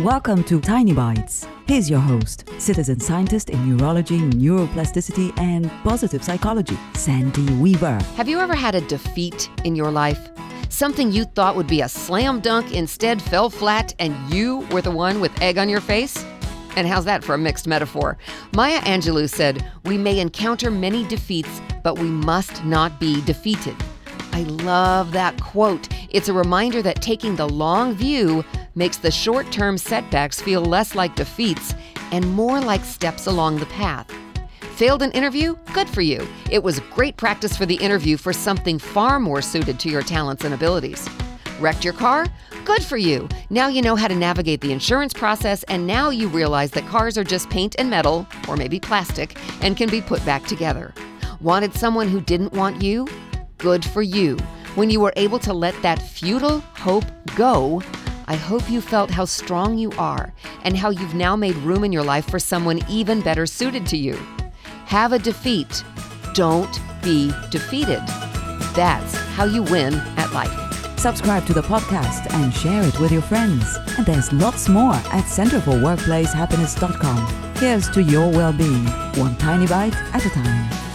Welcome to Tiny Bites. Here's your host, citizen scientist in neurology, neuroplasticity, and positive psychology, Sandy Weaver. Have you ever had a defeat in your life? Something you thought would be a slam dunk instead fell flat and you were the one with egg on your face? And how's that for a mixed metaphor? Maya Angelou said, We may encounter many defeats, but we must not be defeated. I love that quote. It's a reminder that taking the long view makes the short term setbacks feel less like defeats and more like steps along the path. Failed an interview? Good for you. It was great practice for the interview for something far more suited to your talents and abilities. Wrecked your car? Good for you. Now you know how to navigate the insurance process, and now you realize that cars are just paint and metal, or maybe plastic, and can be put back together. Wanted someone who didn't want you? Good for you. When you were able to let that futile hope go, I hope you felt how strong you are and how you've now made room in your life for someone even better suited to you. Have a defeat. Don't be defeated. That's how you win at life. Subscribe to the podcast and share it with your friends. And there's lots more at centerforworkplacehappiness.com. Here's to your well being, one tiny bite at a time.